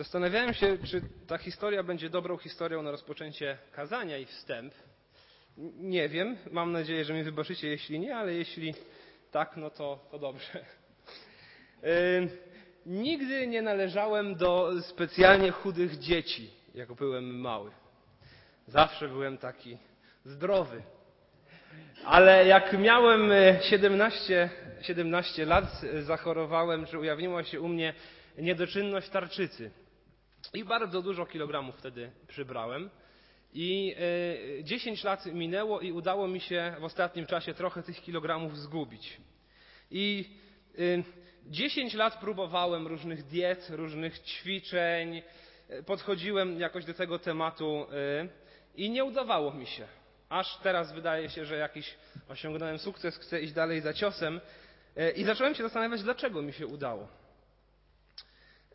Zastanawiałem się, czy ta historia będzie dobrą historią na rozpoczęcie kazania i wstęp. Nie wiem. Mam nadzieję, że mi wybaczycie, jeśli nie, ale jeśli tak, no to, to dobrze. Nigdy nie należałem do specjalnie chudych dzieci, jak byłem mały. Zawsze byłem taki zdrowy. Ale jak miałem 17, 17 lat, zachorowałem, że ujawniła się u mnie niedoczynność tarczycy. I bardzo dużo kilogramów wtedy przybrałem. I 10 lat minęło i udało mi się w ostatnim czasie trochę tych kilogramów zgubić. I 10 lat próbowałem różnych diet, różnych ćwiczeń, podchodziłem jakoś do tego tematu i nie udawało mi się. Aż teraz wydaje się, że jakiś osiągnąłem sukces, chcę iść dalej za ciosem i zacząłem się zastanawiać, dlaczego mi się udało.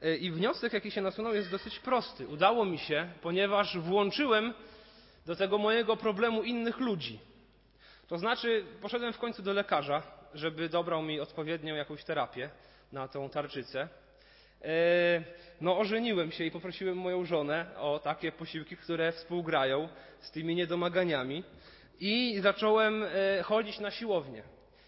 E, I wniosek, jaki się nasunął, jest dosyć prosty. Udało mi się, ponieważ włączyłem do tego mojego problemu innych ludzi. To znaczy, poszedłem w końcu do lekarza, żeby dobrał mi odpowiednią jakąś terapię na tą tarczycę. E, no, ożeniłem się i poprosiłem moją żonę o takie posiłki, które współgrają z tymi niedomaganiami. I zacząłem e, chodzić na siłownię.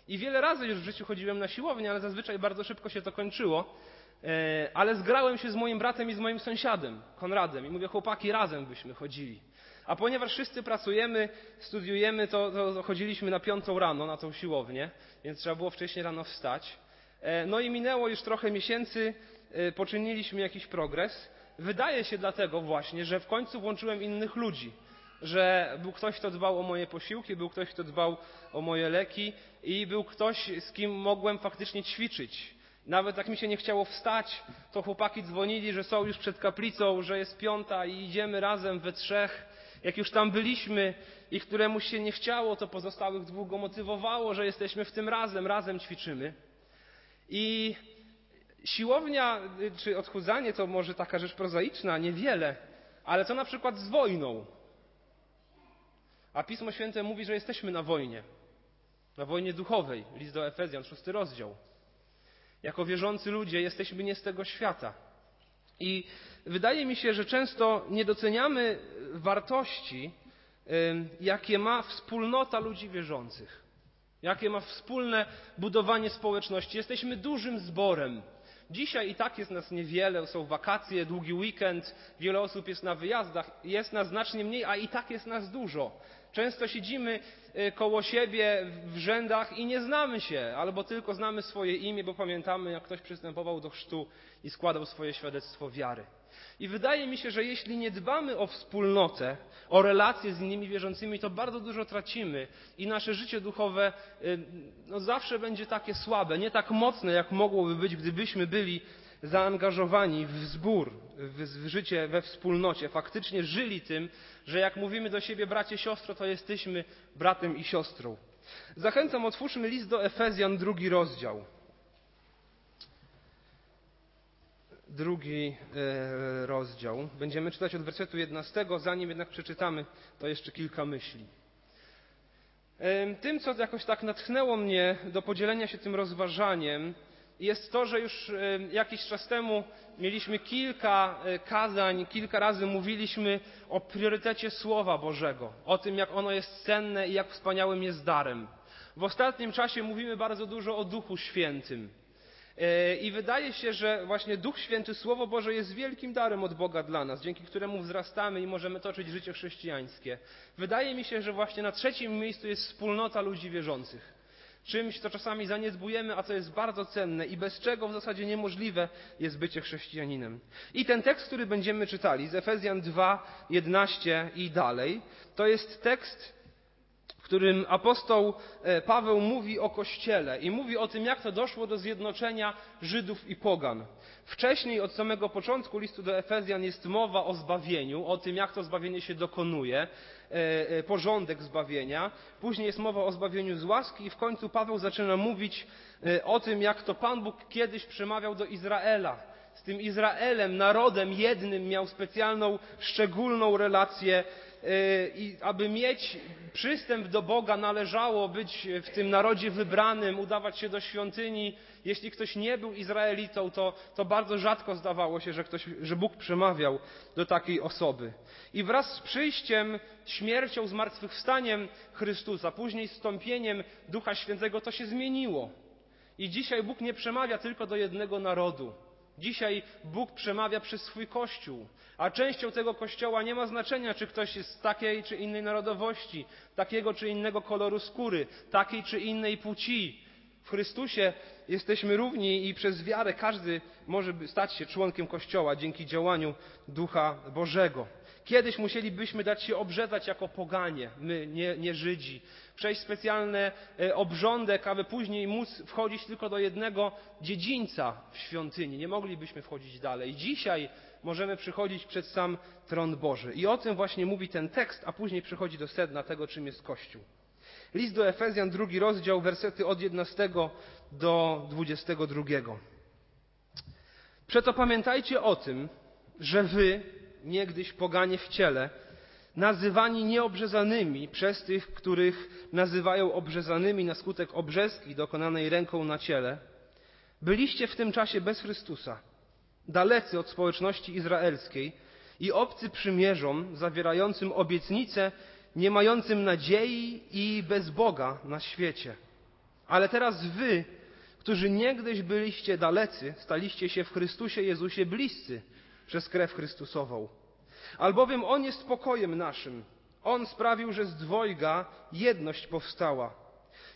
I wiele razy już w życiu chodziłem na siłownię, ale zazwyczaj bardzo szybko się to kończyło. E, ale zgrałem się z moim bratem i z moim sąsiadem, Konradem, i mówię, chłopaki, razem byśmy chodzili. A ponieważ wszyscy pracujemy, studiujemy, to, to chodziliśmy na piątą rano na tą siłownię, więc trzeba było wcześniej rano wstać. E, no i minęło już trochę miesięcy, e, poczyniliśmy jakiś progres. Wydaje się dlatego właśnie, że w końcu włączyłem innych ludzi. Że był ktoś, kto dbał o moje posiłki, był ktoś, kto dbał o moje leki i był ktoś, z kim mogłem faktycznie ćwiczyć nawet jak mi się nie chciało wstać, to chłopaki dzwonili, że są już przed kaplicą, że jest piąta i idziemy razem we trzech. Jak już tam byliśmy i któremuś się nie chciało, to pozostałych dwóch go motywowało, że jesteśmy w tym razem, razem ćwiczymy. I siłownia czy odchudzanie to może taka rzecz prozaiczna, niewiele, ale co na przykład z wojną? A Pismo Święte mówi, że jesteśmy na wojnie. Na wojnie duchowej. List do Efezjan, szósty rozdział. Jako wierzący ludzie jesteśmy nie z tego świata. I wydaje mi się, że często nie doceniamy wartości, jakie ma wspólnota ludzi wierzących. Jakie ma wspólne budowanie społeczności. Jesteśmy dużym zborem. Dzisiaj i tak jest nas niewiele, są wakacje, długi weekend, wiele osób jest na wyjazdach, jest nas znacznie mniej, a i tak jest nas dużo. Często siedzimy y, koło siebie w rzędach i nie znamy się, albo tylko znamy swoje imię, bo pamiętamy, jak ktoś przystępował do chrztu i składał swoje świadectwo wiary. I wydaje mi się, że jeśli nie dbamy o wspólnotę, o relacje z innymi wierzącymi, to bardzo dużo tracimy i nasze życie duchowe y, no, zawsze będzie takie słabe, nie tak mocne, jak mogłoby być, gdybyśmy byli zaangażowani w zbór, w życie we wspólnocie, faktycznie żyli tym, że jak mówimy do siebie bracie, siostro, to jesteśmy bratem i siostrą. Zachęcam, otwórzmy list do Efezjan, drugi rozdział. Drugi e, rozdział. Będziemy czytać od wersetu 11. Zanim jednak przeczytamy, to jeszcze kilka myśli. E, tym, co jakoś tak natchnęło mnie do podzielenia się tym rozważaniem, jest to, że już e, jakiś czas temu mieliśmy kilka e, kazań, kilka razy mówiliśmy o priorytecie Słowa Bożego, o tym, jak ono jest cenne i jak wspaniałym jest darem. W ostatnim czasie mówimy bardzo dużo o Duchu Świętym. E, I wydaje się, że właśnie Duch Święty, Słowo Boże jest wielkim darem od Boga dla nas, dzięki któremu wzrastamy i możemy toczyć życie chrześcijańskie. Wydaje mi się, że właśnie na trzecim miejscu jest wspólnota ludzi wierzących czymś, co czasami zaniedbujemy, a co jest bardzo cenne i bez czego w zasadzie niemożliwe jest bycie chrześcijaninem. I ten tekst, który będziemy czytali z Efezjan 2, 11 i dalej, to jest tekst którym apostoł e, Paweł mówi o Kościele i mówi o tym, jak to doszło do zjednoczenia Żydów i Pogan. Wcześniej, od samego początku listu do Efezjan jest mowa o zbawieniu, o tym, jak to zbawienie się dokonuje, porządek zbawienia. Później jest mowa o zbawieniu z łaski i w końcu Paweł zaczyna mówić o tym, jak to Pan Bóg kiedyś przemawiał do Izraela. Z tym Izraelem, narodem jednym miał specjalną, szczególną relację i aby mieć przystęp do Boga, należało być w tym narodzie wybranym, udawać się do świątyni. Jeśli ktoś nie był Izraelitą, to, to bardzo rzadko zdawało się, że, ktoś, że Bóg przemawiał do takiej osoby. I wraz z przyjściem, śmiercią, zmartwychwstaniem Chrystusa, później stąpieniem Ducha Świętego, to się zmieniło. I dzisiaj Bóg nie przemawia tylko do jednego narodu. Dzisiaj Bóg przemawia przez swój Kościół, a częścią tego Kościoła nie ma znaczenia, czy ktoś jest z takiej czy innej narodowości, takiego czy innego koloru skóry, takiej czy innej płci. W Chrystusie jesteśmy równi i przez wiarę każdy może stać się członkiem Kościoła dzięki działaniu Ducha Bożego. Kiedyś musielibyśmy dać się obrzezać jako poganie, my, nie, nie Żydzi, przejść specjalny e, obrządek, aby później móc wchodzić tylko do jednego dziedzińca w świątyni. Nie moglibyśmy wchodzić dalej. Dzisiaj możemy przychodzić przed sam tron Boży. I o tym właśnie mówi ten tekst, a później przychodzi do sedna tego, czym jest Kościół. List do Efezjan, drugi rozdział, wersety od 11 do 22. Przeto pamiętajcie o tym, że wy, niegdyś poganie w ciele, nazywani nieobrzezanymi przez tych, których nazywają obrzezanymi na skutek obrzezki dokonanej ręką na ciele, byliście w tym czasie bez Chrystusa, dalecy od społeczności izraelskiej i obcy przymierzom zawierającym obietnice, nie mającym nadziei i bez Boga na świecie. Ale teraz wy, którzy niegdyś byliście dalecy, staliście się w Chrystusie Jezusie bliscy przez krew Chrystusową. Albowiem On jest pokojem naszym. On sprawił, że z dwojga jedność powstała.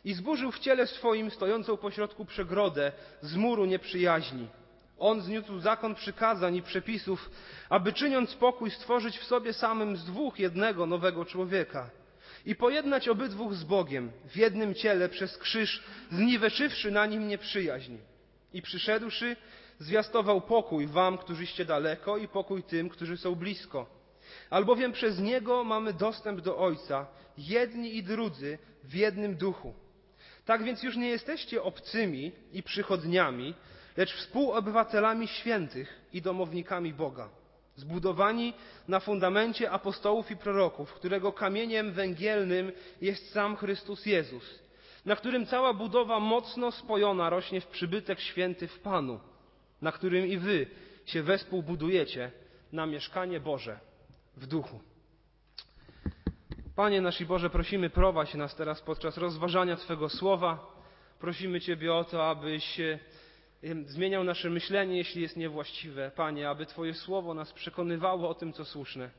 I zburzył w ciele swoim stojącą pośrodku przegrodę z muru nieprzyjaźni. On zniósł zakon przykazań i przepisów, aby czyniąc pokój stworzyć w sobie samym z dwóch jednego nowego człowieka i pojednać obydwóch z Bogiem w jednym ciele przez krzyż, zniweczywszy na nim nieprzyjaźń. I przyszedłszy, zwiastował pokój wam, którzyście daleko i pokój tym, którzy są blisko. Albowiem przez Niego mamy dostęp do Ojca, jedni i drudzy w jednym duchu. Tak więc już nie jesteście obcymi i przychodniami, lecz współobywatelami świętych i domownikami Boga, zbudowani na fundamencie apostołów i proroków, którego kamieniem węgielnym jest sam Chrystus Jezus, na którym cała budowa mocno spojona rośnie w przybytek święty w Panu na którym i wy się wespół budujecie na mieszkanie Boże w duchu. Panie nasz i Boże, prosimy, prowadź nas teraz podczas rozważania Twego słowa. Prosimy Ciebie o to, abyś zmieniał nasze myślenie, jeśli jest niewłaściwe. Panie, aby Twoje słowo nas przekonywało o tym, co słuszne.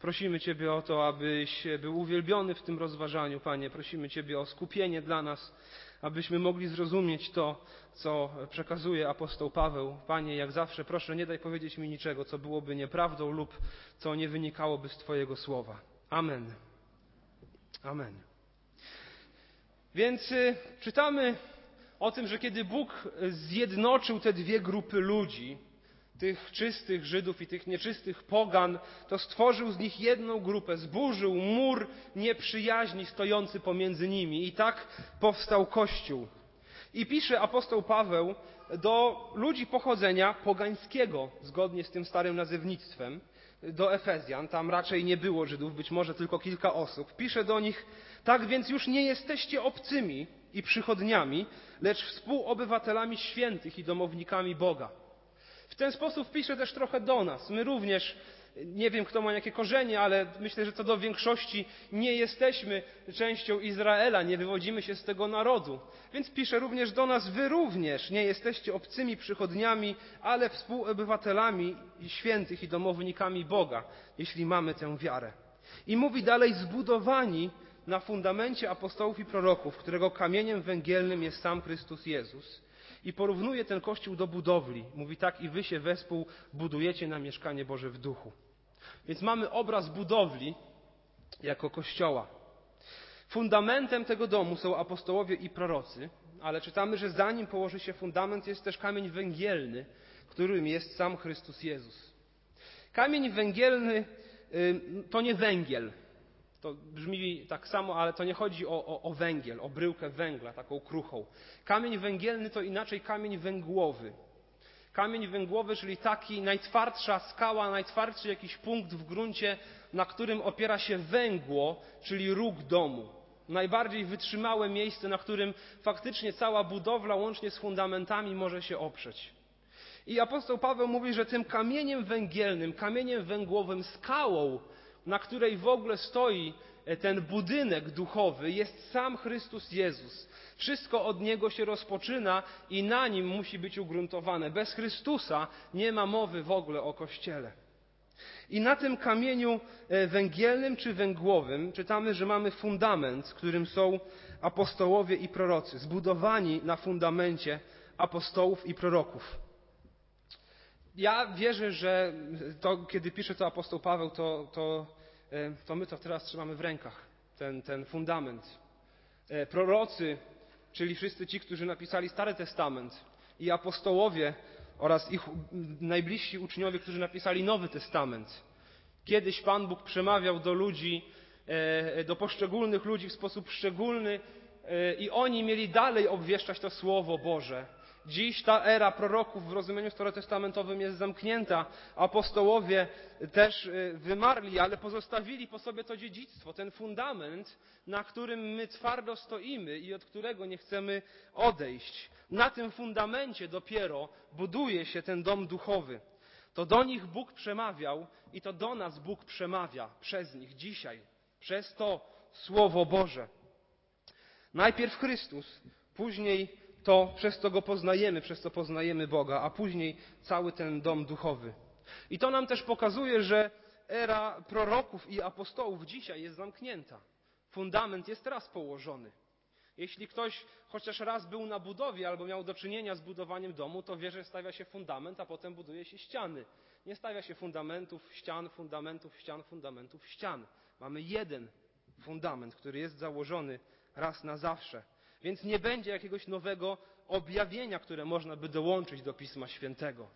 Prosimy Ciebie o to, abyś był uwielbiony w tym rozważaniu, Panie. Prosimy Ciebie o skupienie dla nas, abyśmy mogli zrozumieć to, co przekazuje apostoł Paweł. Panie, jak zawsze, proszę, nie daj powiedzieć mi niczego, co byłoby nieprawdą lub co nie wynikałoby z Twojego słowa. Amen. Amen. Więc y, czytamy o tym, że kiedy Bóg zjednoczył te dwie grupy ludzi, tych czystych Żydów i tych nieczystych pogan, to stworzył z nich jedną grupę, zburzył mur nieprzyjaźni stojący pomiędzy nimi i tak powstał Kościół. I pisze apostoł Paweł do ludzi pochodzenia pogańskiego, zgodnie z tym starym nazewnictwem, do Efezjan, tam raczej nie było Żydów, być może tylko kilka osób. Pisze do nich, tak więc już nie jesteście obcymi i przychodniami, lecz współobywatelami świętych i domownikami Boga. W ten sposób pisze też trochę do nas. My również, nie wiem kto ma jakie korzenie, ale myślę, że co do większości nie jesteśmy częścią Izraela, nie wywodzimy się z tego narodu. Więc pisze również do nas, wy również nie jesteście obcymi przychodniami, ale współobywatelami świętych i domownikami Boga, jeśli mamy tę wiarę. I mówi dalej, zbudowani na fundamencie apostołów i proroków, którego kamieniem węgielnym jest sam Chrystus Jezus i porównuje ten kościół do budowli. Mówi tak, i wy się wespół budujecie na mieszkanie Boże w duchu. Więc mamy obraz budowli jako kościoła. Fundamentem tego domu są apostołowie i prorocy, ale czytamy, że zanim położy się fundament, jest też kamień węgielny, którym jest sam Chrystus Jezus. Kamień węgielny to nie węgiel, to brzmi tak samo, ale to nie chodzi o, o, o, węgiel, o bryłkę węgla, taką kruchą. Kamień węgielny to inaczej kamień węgłowy. Kamień węglowy, czyli taki najtwardsza skała, najtwardszy jakiś punkt w gruncie, na którym opiera się węgło, czyli róg domu. Najbardziej wytrzymałe miejsce, na którym faktycznie cała budowla, łącznie z fundamentami, może się oprzeć. I apostoł Paweł mówi, że tym kamieniem węgielnym, kamieniem węglowym, skałą, na której w ogóle stoi e, ten budynek duchowy, jest sam Chrystus Jezus. Wszystko od Niego się rozpoczyna i na Nim musi być ugruntowane. Bez Chrystusa nie ma mowy w ogóle o Kościele. I na tym kamieniu e, węgielnym czy węglowym czytamy, że mamy fundament, którym są apostołowie i prorocy, zbudowani na fundamencie apostołów i proroków. Ja wierzę, że to, kiedy pisze to apostoł Paweł, to, to, to my to teraz trzymamy w rękach, ten, ten fundament. E, prorocy, czyli wszyscy ci, którzy napisali Stary Testament i apostołowie oraz ich najbliżsi uczniowie, którzy napisali Nowy Testament. Kiedyś Pan Bóg przemawiał do ludzi, e, do poszczególnych ludzi w sposób szczególny i oni mieli dalej obwieszczać to Słowo Boże. Dziś ta era proroków w rozumieniu starotestamentowym jest zamknięta. Apostołowie też y, wymarli, ale pozostawili po sobie to dziedzictwo, ten fundament, na którym my twardo stoimy i od którego nie chcemy odejść. Na tym fundamencie dopiero buduje się ten dom duchowy. To do nich Bóg przemawiał i to do nas Bóg przemawia przez nich dzisiaj, przez to Słowo Boże. Najpierw Chrystus, później to przez to go poznajemy, przez to poznajemy Boga, a później cały ten dom duchowy. I to nam też pokazuje, że era proroków i apostołów dzisiaj jest zamknięta. Fundament jest raz położony. Jeśli ktoś chociaż raz był na budowie albo miał do czynienia z budowaniem domu, to wie, że stawia się fundament, a potem buduje się ściany. Nie stawia się fundamentów, ścian, fundamentów, ścian, fundamentów, ścian. Mamy jeden fundament, który jest założony raz na zawsze. Więc nie będzie jakiegoś nowego objawienia, które można by dołączyć do Pisma Świętego,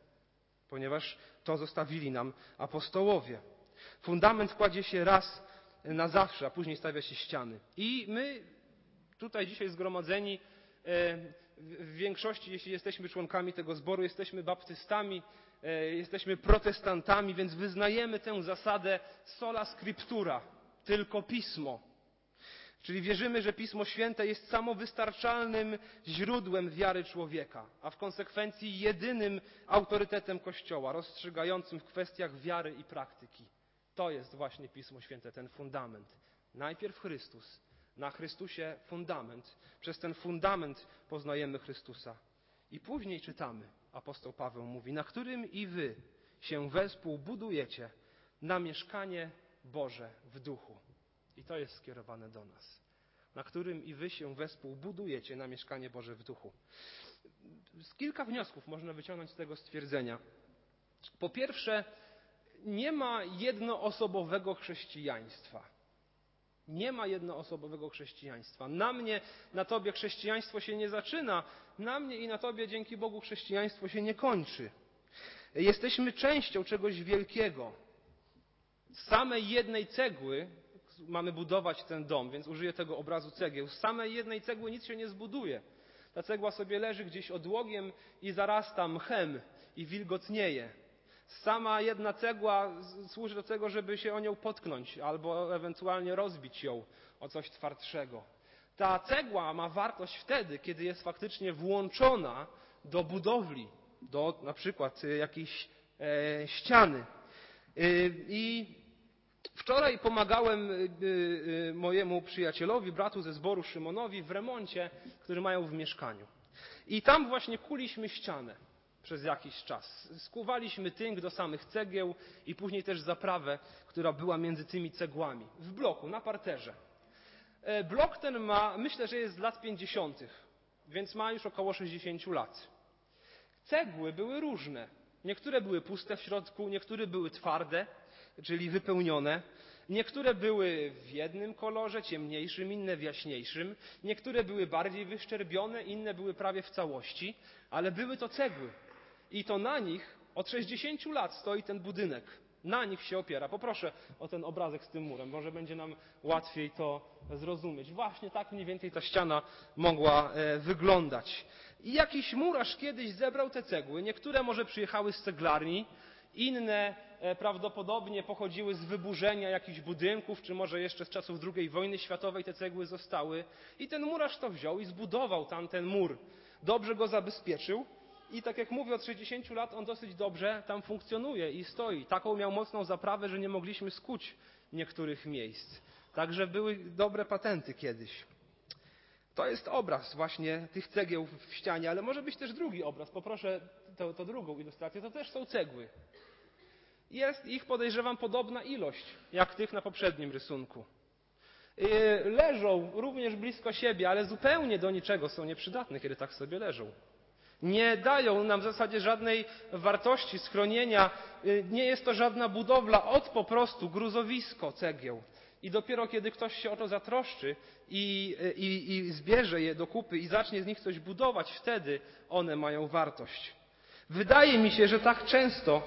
ponieważ to zostawili nam apostołowie. Fundament kładzie się raz na zawsze, a później stawia się ściany. I my tutaj dzisiaj zgromadzeni, e, w większości, jeśli jesteśmy członkami tego zboru, jesteśmy baptystami, e, jesteśmy protestantami, więc wyznajemy tę zasadę sola scriptura, tylko pismo. Czyli wierzymy, że Pismo Święte jest samowystarczalnym źródłem wiary człowieka, a w konsekwencji jedynym autorytetem Kościoła, rozstrzygającym w kwestiach wiary i praktyki. To jest właśnie Pismo Święte, ten fundament. Najpierw Chrystus, na Chrystusie fundament. Przez ten fundament poznajemy Chrystusa. I później czytamy, apostoł Paweł mówi, na którym i wy się wespół budujecie na mieszkanie Boże w duchu. I to jest skierowane do nas, na którym i wy się wespół budujecie na mieszkanie Boże w duchu. Kilka wniosków można wyciągnąć z tego stwierdzenia. Po pierwsze, nie ma jednoosobowego chrześcijaństwa. Nie ma jednoosobowego chrześcijaństwa. Na mnie, na tobie chrześcijaństwo się nie zaczyna, na mnie i na tobie dzięki Bogu chrześcijaństwo się nie kończy. Jesteśmy częścią czegoś wielkiego. Z samej jednej cegły mamy budować ten dom, więc użyję tego obrazu cegieł. Z samej jednej cegły nic się nie zbuduje. Ta cegła sobie leży gdzieś odłogiem i zarasta mchem i wilgotnieje. Sama jedna cegła służy do tego, żeby się o nią potknąć albo ewentualnie rozbić ją o coś twardszego. Ta cegła ma wartość wtedy, kiedy jest faktycznie włączona do budowli, do na przykład jakiejś e, ściany. E, I Wczoraj pomagałem y, y, mojemu przyjacielowi, bratu ze zboru Szymonowi w remoncie, który mają w mieszkaniu. I tam właśnie kuliśmy ścianę przez jakiś czas. Skuwaliśmy tynk do samych cegieł i później też zaprawę, która była między tymi cegłami. W bloku, na parterze. E, blok ten ma, myślę, że jest z lat 50., więc ma już około 60 lat. Cegły były różne. Niektóre były puste w środku, niektóre były twarde czyli wypełnione. Niektóre były w jednym kolorze, ciemniejszym, inne w jaśniejszym. Niektóre były bardziej wyszczerbione, inne były prawie w całości, ale były to cegły. I to na nich Od 60 lat stoi ten budynek. Na nich się opiera. Poproszę o ten obrazek z tym murem, może będzie nam łatwiej to zrozumieć. Właśnie tak mniej więcej ta ściana mogła e, wyglądać. I jakiś murarz kiedyś zebrał te cegły. Niektóre może przyjechały z ceglarni, inne prawdopodobnie pochodziły z wyburzenia jakichś budynków, czy może jeszcze z czasów II wojny światowej te cegły zostały. I ten murarz to wziął i zbudował tam ten mur. Dobrze go zabezpieczył i tak jak mówię, od 60 lat on dosyć dobrze tam funkcjonuje i stoi. Taką miał mocną zaprawę, że nie mogliśmy skuć niektórych miejsc. Także były dobre patenty kiedyś. To jest obraz właśnie tych cegieł w ścianie, ale może być też drugi obraz. Poproszę to, to drugą ilustrację. To też są cegły. Jest ich, podejrzewam, podobna ilość jak tych na poprzednim rysunku. Y, leżą również blisko siebie, ale zupełnie do niczego są nieprzydatne, kiedy tak sobie leżą nie dają nam w zasadzie żadnej wartości schronienia. Y, nie jest to żadna budowla, od po prostu gruzowisko cegieł. I dopiero kiedy ktoś się o to zatroszczy i, y, i, i zbierze je do kupy i zacznie z nich coś budować, wtedy one mają wartość. Wydaje mi się, że tak często,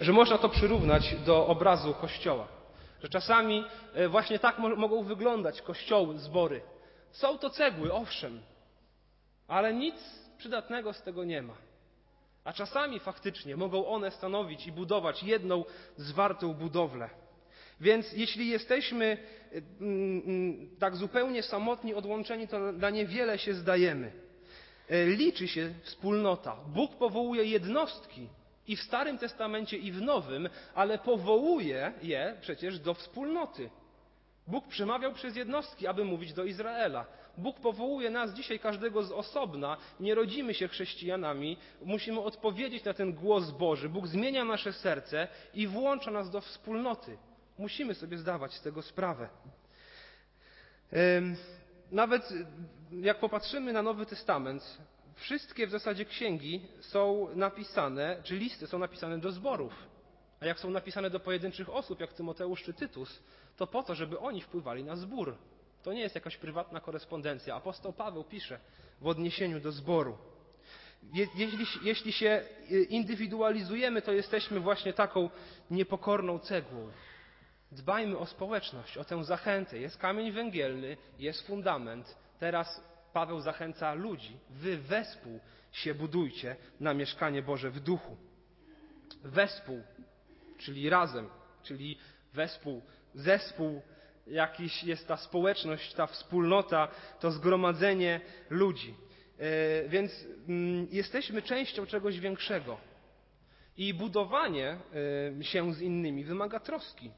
że można to przyrównać do obrazu kościoła. Że czasami y, właśnie tak mogą wyglądać kościoły, zbory. Są to cegły, owszem, ale nic przydatnego z tego nie ma. A czasami faktycznie mogą one stanowić i budować jedną zwartą budowlę. Więc jeśli jesteśmy mm, mm, tak zupełnie samotni, odłączeni, to na niewiele się zdajemy. E, liczy się wspólnota. Bóg powołuje jednostki i w Starym Testamencie, i w Nowym, ale powołuje je przecież do wspólnoty. Bóg przemawiał przez jednostki, aby mówić do Izraela. Bóg powołuje nas dzisiaj, każdego z osobna. Nie rodzimy się chrześcijanami. Musimy odpowiedzieć na ten głos Boży. Bóg zmienia nasze serce i włącza nas do wspólnoty. Musimy sobie zdawać z tego sprawę. Nawet jak popatrzymy na Nowy Testament, wszystkie w zasadzie księgi są napisane, czy listy są napisane do zborów. A jak są napisane do pojedynczych osób, jak Tymoteusz czy Tytus, to po to, żeby oni wpływali na zbór. To nie jest jakaś prywatna korespondencja. Apostoł Paweł pisze w odniesieniu do zboru. Jeśli, jeśli się y, indywidualizujemy, to jesteśmy właśnie taką niepokorną cegłą. Dbajmy o społeczność, o tę zachętę. Jest kamień węgielny, jest fundament. Teraz Paweł zachęca ludzi. Wy wespół się budujcie na mieszkanie Boże w duchu. Wespół, czyli razem, czyli wespół, zespół jakiś jest ta społeczność, ta wspólnota, to zgromadzenie ludzi. E, więc mm, jesteśmy częścią czegoś większego. I budowanie e, się z innymi wymaga troski.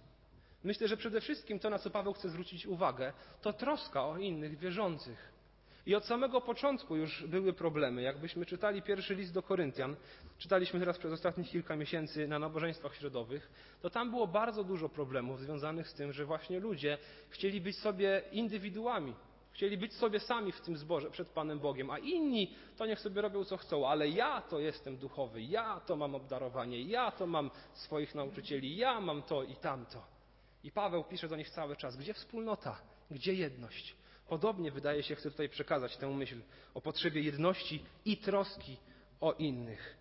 Myślę, że przede wszystkim to, na co Paweł chce zwrócić uwagę, to troska o innych wierzących. I od samego początku już były problemy. Jakbyśmy czytali pierwszy list do Koryntian, czytaliśmy teraz przez ostatnich kilka miesięcy na nabożeństwach środowych, to tam było bardzo dużo problemów związanych z tym, że właśnie ludzie chcieli być sobie indywiduami. Chcieli być sobie sami w tym zborze przed Panem Bogiem, a inni to niech sobie robią co chcą, ale ja to jestem duchowy, ja to mam obdarowanie, ja to mam swoich nauczycieli, ja mam to i tamto. I Paweł pisze do nich cały czas, gdzie wspólnota, gdzie jedność? Podobnie wydaje się, chcę tutaj przekazać tę myśl o potrzebie jedności i troski o innych.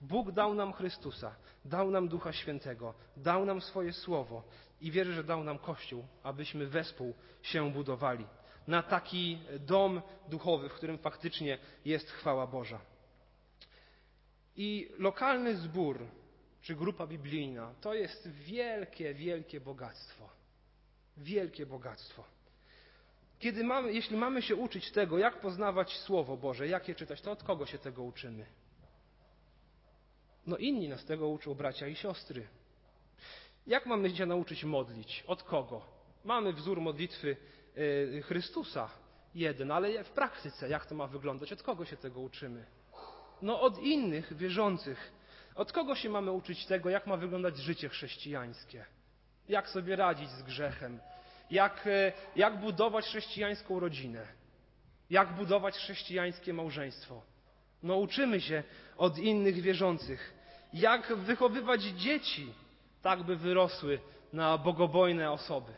Bóg dał nam Chrystusa, dał nam Ducha Świętego, dał nam swoje Słowo i wierzę, że dał nam Kościół, abyśmy wespół się budowali na taki dom duchowy, w którym faktycznie jest chwała Boża. I lokalny zbór, czy grupa biblijna, to jest wielkie, wielkie bogactwo. Wielkie bogactwo. Kiedy mamy, jeśli mamy się uczyć tego, jak poznawać Słowo Boże, jak je czytać, to od kogo się tego uczymy? No inni nas tego uczą bracia i siostry. Jak mamy się nauczyć modlić? Od kogo? Mamy wzór modlitwy y, Chrystusa jeden, ale w praktyce jak to ma wyglądać? Od kogo się tego uczymy? No od innych wierzących. Od kogo się mamy uczyć tego, jak ma wyglądać życie chrześcijańskie? Jak sobie radzić z grzechem? Jak, e, jak budować chrześcijańską rodzinę, jak budować chrześcijańskie małżeństwo. No uczymy się od innych wierzących, jak wychowywać dzieci, tak by wyrosły na bogobojne osoby.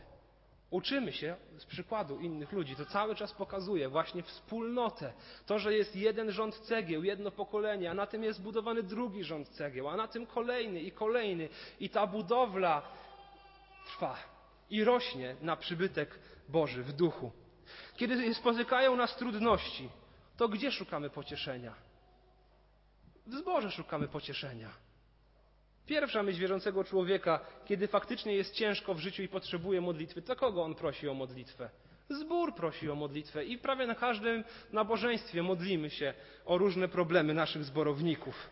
Uczymy się z przykładu innych ludzi. To cały czas pokazuje właśnie wspólnotę. To, że jest jeden rząd cegieł, jedno pokolenie, a na tym jest budowany drugi rząd cegieł, a na tym kolejny i kolejny. I ta budowla trwa i rośnie na przybytek Boży w duchu. Kiedy spotykają nas trudności, to gdzie szukamy pocieszenia? W zborze szukamy pocieszenia. Pierwsza myśl wierzącego człowieka, kiedy faktycznie jest ciężko w życiu i potrzebuje modlitwy, to kogo on prosi o modlitwę? Zbór prosi o modlitwę i prawie na każdym nabożeństwie modlimy się o różne problemy naszych zborowników.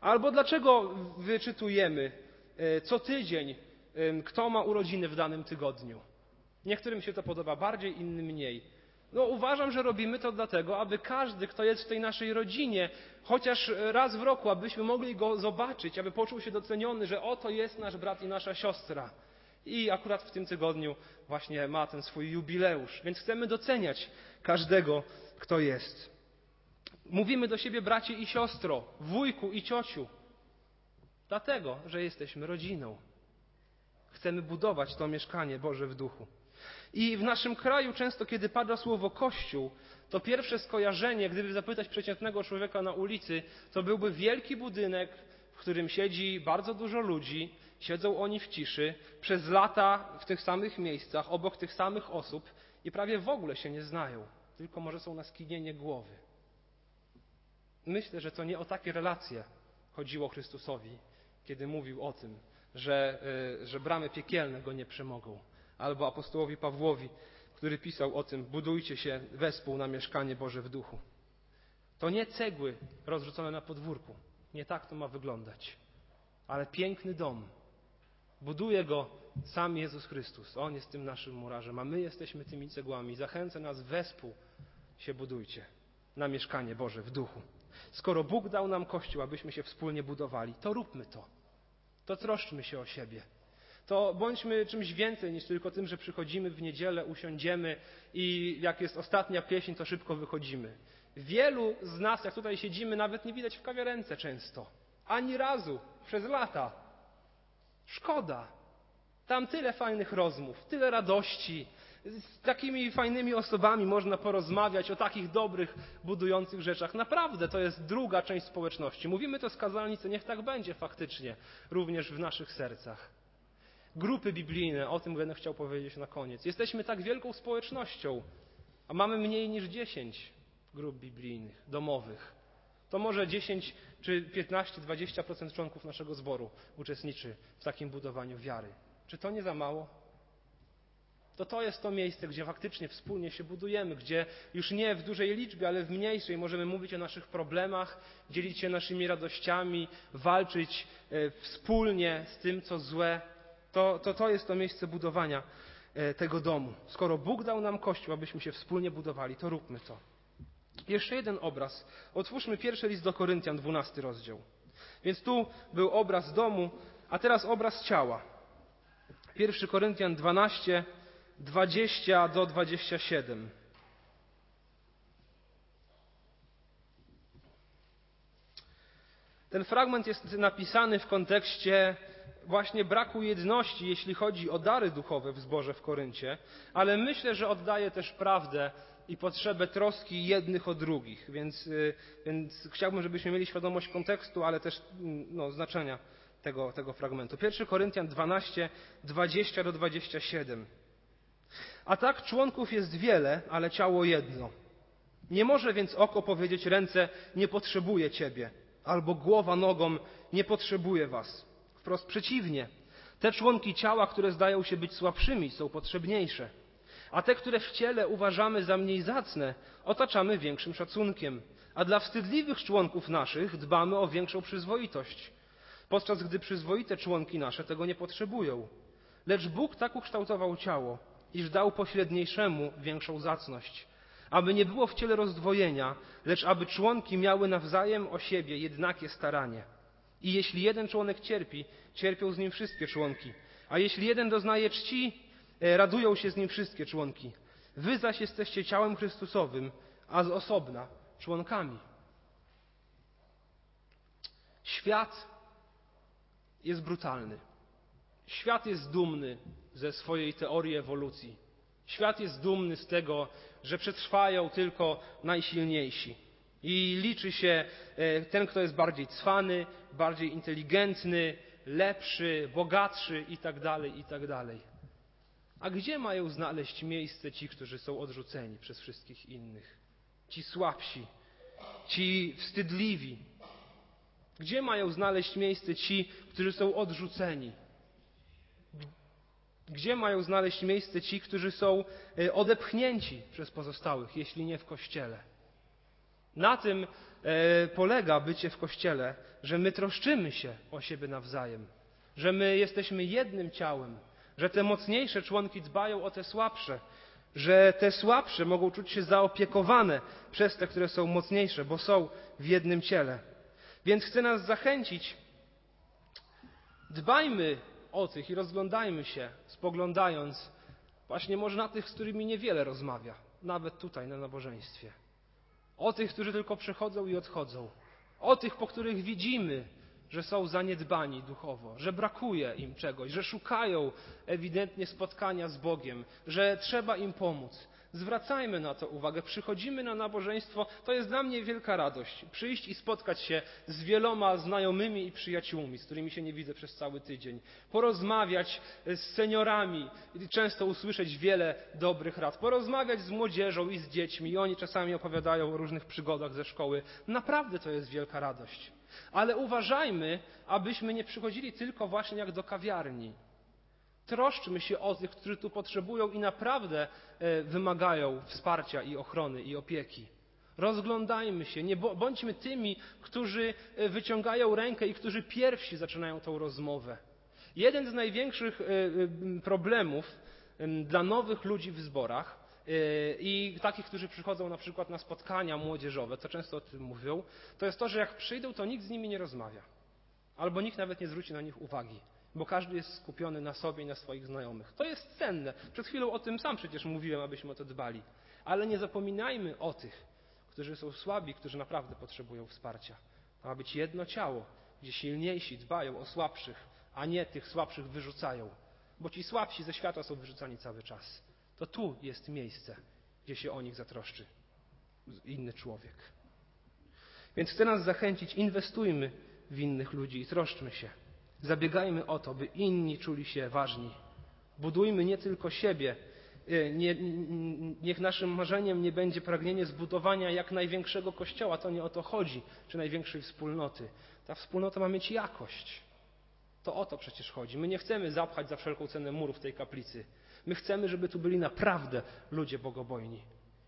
Albo dlaczego wyczytujemy e, co tydzień, kto ma urodziny w danym tygodniu? Niektórym się to podoba bardziej, innym mniej. No, uważam, że robimy to dlatego, aby każdy, kto jest w tej naszej rodzinie, chociaż raz w roku, abyśmy mogli go zobaczyć, aby poczuł się doceniony, że oto jest nasz brat i nasza siostra. I akurat w tym tygodniu właśnie ma ten swój jubileusz, więc chcemy doceniać każdego, kto jest. Mówimy do siebie bracie i siostro, wujku i ciociu, dlatego, że jesteśmy rodziną. Chcemy budować to mieszkanie Boże w duchu. I w naszym kraju często, kiedy pada słowo Kościół, to pierwsze skojarzenie, gdyby zapytać przeciętnego człowieka na ulicy, to byłby wielki budynek, w którym siedzi bardzo dużo ludzi, siedzą oni w ciszy, przez lata w tych samych miejscach, obok tych samych osób i prawie w ogóle się nie znają, tylko może są na skinienie głowy. Myślę, że to nie o takie relacje chodziło Chrystusowi, kiedy mówił o tym, że, y, że bramy piekielne go nie przemogą albo apostołowi Pawłowi, który pisał o tym: budujcie się wespół na mieszkanie Boże w duchu. To nie cegły rozrzucone na podwórku. Nie tak to ma wyglądać. Ale piękny dom. Buduje go sam Jezus Chrystus. On jest tym naszym murarzem, a my jesteśmy tymi cegłami. Zachęca nas wespół się budujcie na mieszkanie Boże w duchu. Skoro Bóg dał nam Kościół, abyśmy się wspólnie budowali, to róbmy to. To troszczmy się o siebie to bądźmy czymś więcej niż tylko tym, że przychodzimy w niedzielę, usiądziemy i jak jest ostatnia pieśń, to szybko wychodzimy. Wielu z nas, jak tutaj siedzimy, nawet nie widać w kawiarence często. Ani razu przez lata. Szkoda. Tam tyle fajnych rozmów, tyle radości. Z takimi fajnymi osobami można porozmawiać o takich dobrych, budujących rzeczach. Naprawdę to jest druga część społeczności. Mówimy to z kazalnicy, niech tak będzie faktycznie, również w naszych sercach grupy biblijne, o tym będę chciał powiedzieć na koniec. Jesteśmy tak wielką społecznością, a mamy mniej niż 10 grup biblijnych, domowych. To może 10 czy 15, 20% członków naszego zboru uczestniczy w takim budowaniu wiary. Czy to nie za mało? To to jest to miejsce, gdzie faktycznie wspólnie się budujemy, gdzie już nie w dużej liczbie, ale w mniejszej możemy mówić o naszych problemach, dzielić się naszymi radościami, walczyć e, wspólnie z tym, co złe, to, to, to jest to miejsce budowania e, tego domu. Skoro Bóg dał nam Kościół, abyśmy się wspólnie budowali, to róbmy to. Jeszcze jeden obraz. Otwórzmy pierwszy list do Koryntian, dwunasty rozdział. Więc tu był obraz domu, a teraz obraz ciała. Pierwszy Koryntian 12, 20 do 27. Ten fragment jest napisany w kontekście właśnie braku jedności, jeśli chodzi o dary duchowe w zborze w Koryncie, ale myślę, że oddaje też prawdę i potrzebę troski jednych o drugich, więc, y, więc chciałbym, żebyśmy mieli świadomość kontekstu, ale też mm, no, znaczenia tego, tego fragmentu. 1 Koryntian 12, 20 do 27. A tak członków jest wiele, ale ciało jedno. Nie może więc oko powiedzieć ręce, nie potrzebuje ciebie, albo głowa nogą, nie potrzebuje was. Wprost przeciwnie. Te członki ciała, które zdają się być słabszymi, są potrzebniejsze. A te, które w ciele uważamy za mniej zacne, otaczamy większym szacunkiem. A dla wstydliwych członków naszych dbamy o większą przyzwoitość, podczas gdy przyzwoite członki nasze tego nie potrzebują. Lecz Bóg tak ukształtował ciało, iż dał pośredniejszemu większą zacność, aby nie było w ciele rozdwojenia, lecz aby członki miały nawzajem o siebie jednakie staranie. I jeśli jeden członek cierpi, cierpią z nim wszystkie członki. A jeśli jeden doznaje czci, e, radują się z nim wszystkie członki. Wy zaś jesteście ciałem Chrystusowym, a z osobna członkami. Świat jest brutalny. Świat jest dumny ze swojej teorii ewolucji. Świat jest dumny z tego, że przetrwają tylko najsilniejsi. I liczy się e, ten, kto jest bardziej cwany, bardziej inteligentny, lepszy, bogatszy itd., tak itd. Tak A gdzie mają znaleźć miejsce ci, którzy są odrzuceni przez wszystkich innych? Ci słabsi, ci wstydliwi. Gdzie mają znaleźć miejsce ci, którzy są odrzuceni? Gdzie mają znaleźć miejsce ci, którzy są e, odepchnięci przez pozostałych, jeśli nie w kościele? Na tym e, polega bycie w kościele, że my troszczymy się o siebie nawzajem, że my jesteśmy jednym ciałem, że te mocniejsze członki dbają o te słabsze, że te słabsze mogą czuć się zaopiekowane przez te, które są mocniejsze, bo są w jednym ciele. Więc chcę nas zachęcić, dbajmy o tych i rozglądajmy się, spoglądając właśnie może na tych, z którymi niewiele rozmawia, nawet tutaj na nabożeństwie. O tych, którzy tylko przychodzą i odchodzą. O tych, po których widzimy, że są zaniedbani duchowo, że brakuje im czegoś, że szukają ewidentnie spotkania z Bogiem, że trzeba im pomóc. Zwracajmy na to uwagę. Przychodzimy na nabożeństwo, to jest dla mnie wielka radość. Przyjść i spotkać się z wieloma znajomymi i przyjaciółmi, z którymi się nie widzę przez cały tydzień. Porozmawiać z seniorami, często usłyszeć wiele dobrych rad. Porozmawiać z młodzieżą i z dziećmi. I oni czasami opowiadają o różnych przygodach ze szkoły. Naprawdę to jest wielka radość. Ale uważajmy, abyśmy nie przychodzili tylko właśnie jak do kawiarni Troszczmy się o tych, którzy tu potrzebują i naprawdę e, wymagają wsparcia i ochrony i opieki. Rozglądajmy się, nie bądźmy tymi, którzy e, wyciągają rękę i którzy pierwsi zaczynają tą rozmowę. Jeden z największych e, problemów dla nowych ludzi w zborach i takich, którzy przychodzą na przykład na spotkania młodzieżowe, co często o tym mówią, to jest to, że jak przyjdą, to nikt z nimi nie rozmawia. Albo nikt nawet nie zwróci na nich uwagi bo każdy jest skupiony na sobie i na swoich znajomych. To jest cenne. Przed chwilą o tym sam przecież mówiłem, abyśmy o to dbali. Ale nie zapominajmy o tych, którzy są słabi, którzy naprawdę potrzebują wsparcia. To ma być jedno ciało, gdzie silniejsi dbają o słabszych, a nie tych słabszych wyrzucają. Bo ci słabsi ze świata są wyrzucani cały czas. To tu jest miejsce, gdzie się o nich zatroszczy inny człowiek. Więc chcę nas zachęcić, inwestujmy w innych ludzi i troszczmy się. Zabiegajmy o to, by inni czuli się ważni. Budujmy nie tylko siebie. E, nie, niech naszym marzeniem nie będzie pragnienie zbudowania jak największego kościoła. To nie o to chodzi, czy największej wspólnoty. Ta wspólnota ma mieć jakość. To o to przecież chodzi. My nie chcemy zapchać za wszelką cenę murów tej kaplicy. My chcemy, żeby tu byli naprawdę ludzie bogobojni.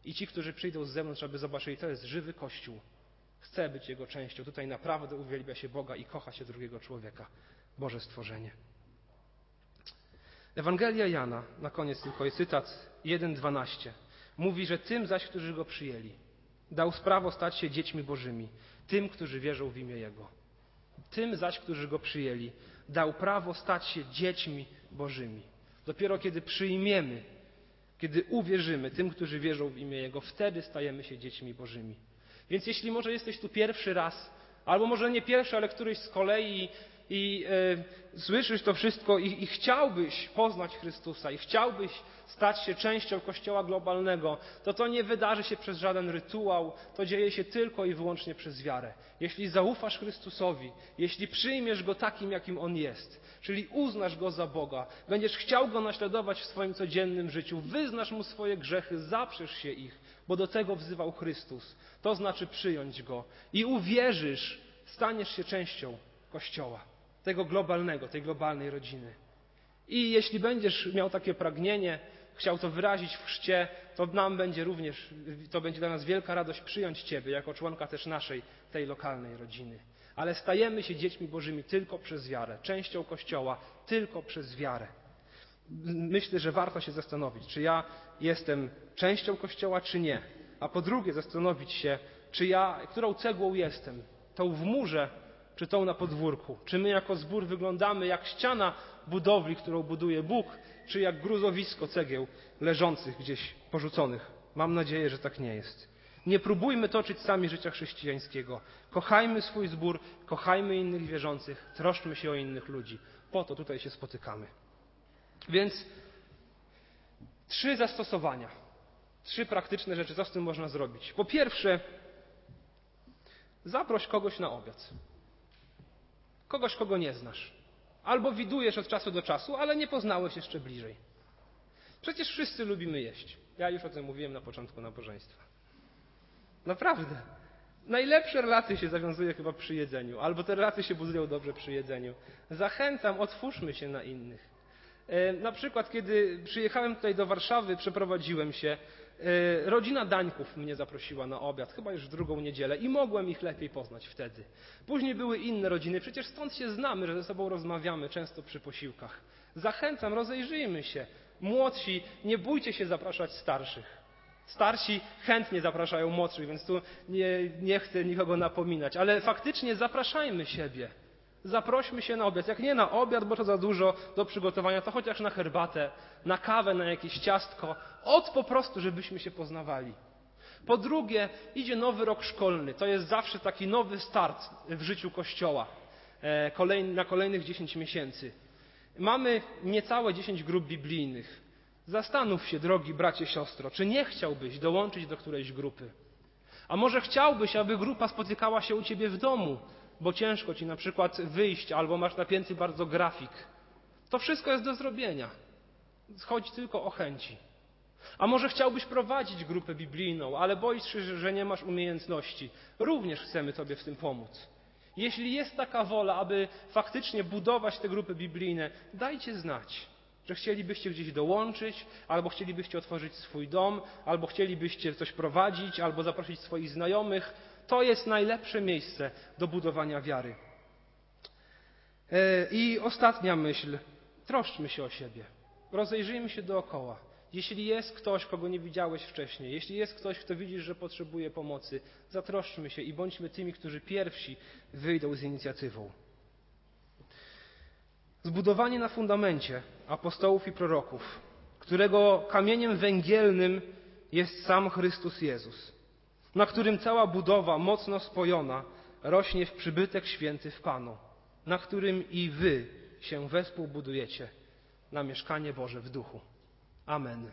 I ci, którzy przyjdą z zewnątrz, aby zobaczyli, to jest żywy Kościół. Chcę być jego częścią. Tutaj naprawdę uwielbia się Boga i kocha się drugiego człowieka. Boże stworzenie. Ewangelia Jana, na koniec tylko jest cytat 1:12. Mówi, że tym zaś, którzy go przyjęli, dał sprawo stać się dziećmi Bożymi, tym, którzy wierzą w imię Jego. Tym zaś, którzy go przyjęli, dał prawo stać się dziećmi Bożymi. Dopiero kiedy przyjmiemy, kiedy uwierzymy tym, którzy wierzą w imię Jego, wtedy stajemy się dziećmi Bożymi. Więc jeśli może jesteś tu pierwszy raz, albo może nie pierwszy, ale któryś z kolei i e, słyszysz to wszystko i, i chciałbyś poznać Chrystusa i chciałbyś stać się częścią Kościoła globalnego, to to nie wydarzy się przez żaden rytuał, to dzieje się tylko i wyłącznie przez wiarę. Jeśli zaufasz Chrystusowi, jeśli przyjmiesz Go takim, jakim On jest, czyli uznasz Go za Boga, będziesz chciał Go naśladować w swoim codziennym życiu, wyznasz Mu swoje grzechy, zaprzesz się ich, bo do tego wzywał Chrystus, to znaczy przyjąć Go i uwierzysz, staniesz się częścią Kościoła tego globalnego, tej globalnej rodziny. I jeśli będziesz miał takie pragnienie, chciał to wyrazić w chrzcie, to nam będzie również, to będzie dla nas wielka radość przyjąć Ciebie jako członka też naszej, tej lokalnej rodziny. Ale stajemy się dziećmi Bożymi tylko przez wiarę, częścią Kościoła tylko przez wiarę. Myślę, że warto się zastanowić, czy ja jestem częścią Kościoła, czy nie. A po drugie zastanowić się, czy ja, którą cegłą jestem. Tą w murze, czy tą na podwórku? Czy my jako zbór wyglądamy jak ściana budowli, którą buduje Bóg, czy jak gruzowisko cegieł leżących gdzieś porzuconych? Mam nadzieję, że tak nie jest. Nie próbujmy toczyć sami życia chrześcijańskiego. Kochajmy swój zbór, kochajmy innych wierzących, troszczmy się o innych ludzi. Po to tutaj się spotykamy. Więc trzy zastosowania, trzy praktyczne rzeczy, co z tym można zrobić. Po pierwsze, zaproś kogoś na obiad. Kogoś, kogo nie znasz. Albo widujesz od czasu do czasu, ale nie poznałeś jeszcze bliżej. Przecież wszyscy lubimy jeść. Ja już o tym mówiłem na początku nabożeństwa. Naprawdę. Najlepsze relacje się zawiązuje chyba przy jedzeniu, albo te relacje się budują dobrze przy jedzeniu. Zachęcam, otwórzmy się na innych. E, na przykład, kiedy przyjechałem tutaj do Warszawy, przeprowadziłem się, rodzina Dańków mnie zaprosiła na obiad, chyba już w drugą niedzielę i mogłem ich lepiej poznać wtedy. Później były inne rodziny, przecież stąd się znamy, że ze sobą rozmawiamy często przy posiłkach. Zachęcam, rozejrzyjmy się. Młodsi, nie bójcie się zapraszać starszych. Starsi chętnie zapraszają młodszych, więc tu nie, nie chcę nikogo napominać, ale faktycznie zapraszajmy siebie. Zaprośmy się na obiad. Jak nie na obiad, bo to za dużo do przygotowania, to chociaż na herbatę, na kawę, na jakieś ciastko. Od po prostu, żebyśmy się poznawali. Po drugie, idzie nowy rok szkolny. To jest zawsze taki nowy start w życiu Kościoła e, na kolejnych 10 miesięcy. Mamy niecałe 10 grup biblijnych. Zastanów się, drogi bracie, siostro, czy nie chciałbyś dołączyć do którejś grupy? A może chciałbyś, aby grupa spotykała się u ciebie w domu, bo ciężko ci na przykład wyjść, albo masz napięty bardzo grafik. To wszystko jest do zrobienia. Chodzi tylko o chęci. A może chciałbyś prowadzić grupę biblijną, ale boisz się, że nie masz umiejętności. Również chcemy Tobie w tym pomóc. Jeśli jest taka wola, aby faktycznie budować te grupy biblijne, dajcie znać, że chcielibyście gdzieś dołączyć, albo chcielibyście otworzyć swój dom, albo chcielibyście coś prowadzić, albo zaprosić swoich znajomych. To jest najlepsze miejsce do budowania wiary. E, I ostatnia myśl. Troszczmy się o siebie. Rozejrzyjmy się dookoła. Jeśli jest ktoś, kogo nie widziałeś wcześniej, jeśli jest ktoś, kto widzisz, że potrzebuje pomocy, zatroszczmy się i bądźmy tymi, którzy pierwsi wyjdą z inicjatywą. Zbudowanie na fundamencie apostołów i proroków, którego kamieniem węgielnym jest sam Chrystus Jezus, na którym cała budowa mocno spojona rośnie w przybytek święty w Panu, na którym i wy się wespół budujecie na mieszkanie Boże w duchu. Amen.